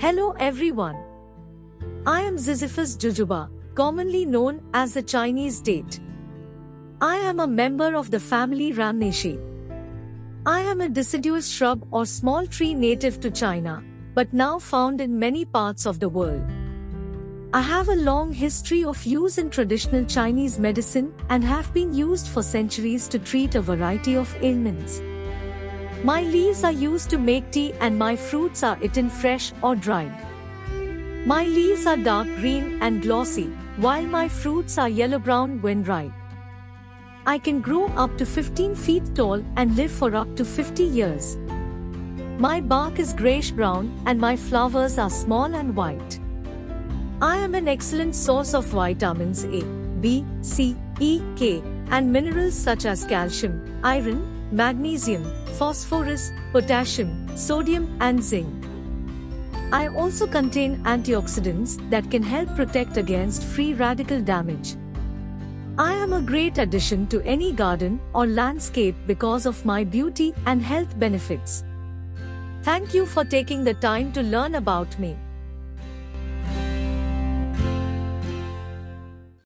Hello everyone. I am Ziziphus Jujuba, commonly known as the Chinese date. I am a member of the family Rhamnaceae. I am a deciduous shrub or small tree native to China, but now found in many parts of the world. I have a long history of use in traditional Chinese medicine and have been used for centuries to treat a variety of ailments. My leaves are used to make tea and my fruits are eaten fresh or dried. My leaves are dark green and glossy, while my fruits are yellow-brown when ripe. I can grow up to 15 feet tall and live for up to 50 years. My bark is grayish-brown and my flowers are small and white. I am an excellent source of vitamins A, B, C, E, K, and minerals such as calcium, iron, magnesium, phosphorus, potassium, sodium, and zinc. I also contain antioxidants that can help protect against free radical damage. I am a great addition to any garden or landscape because of my beauty and health benefits. Thank you for taking the time to learn about me.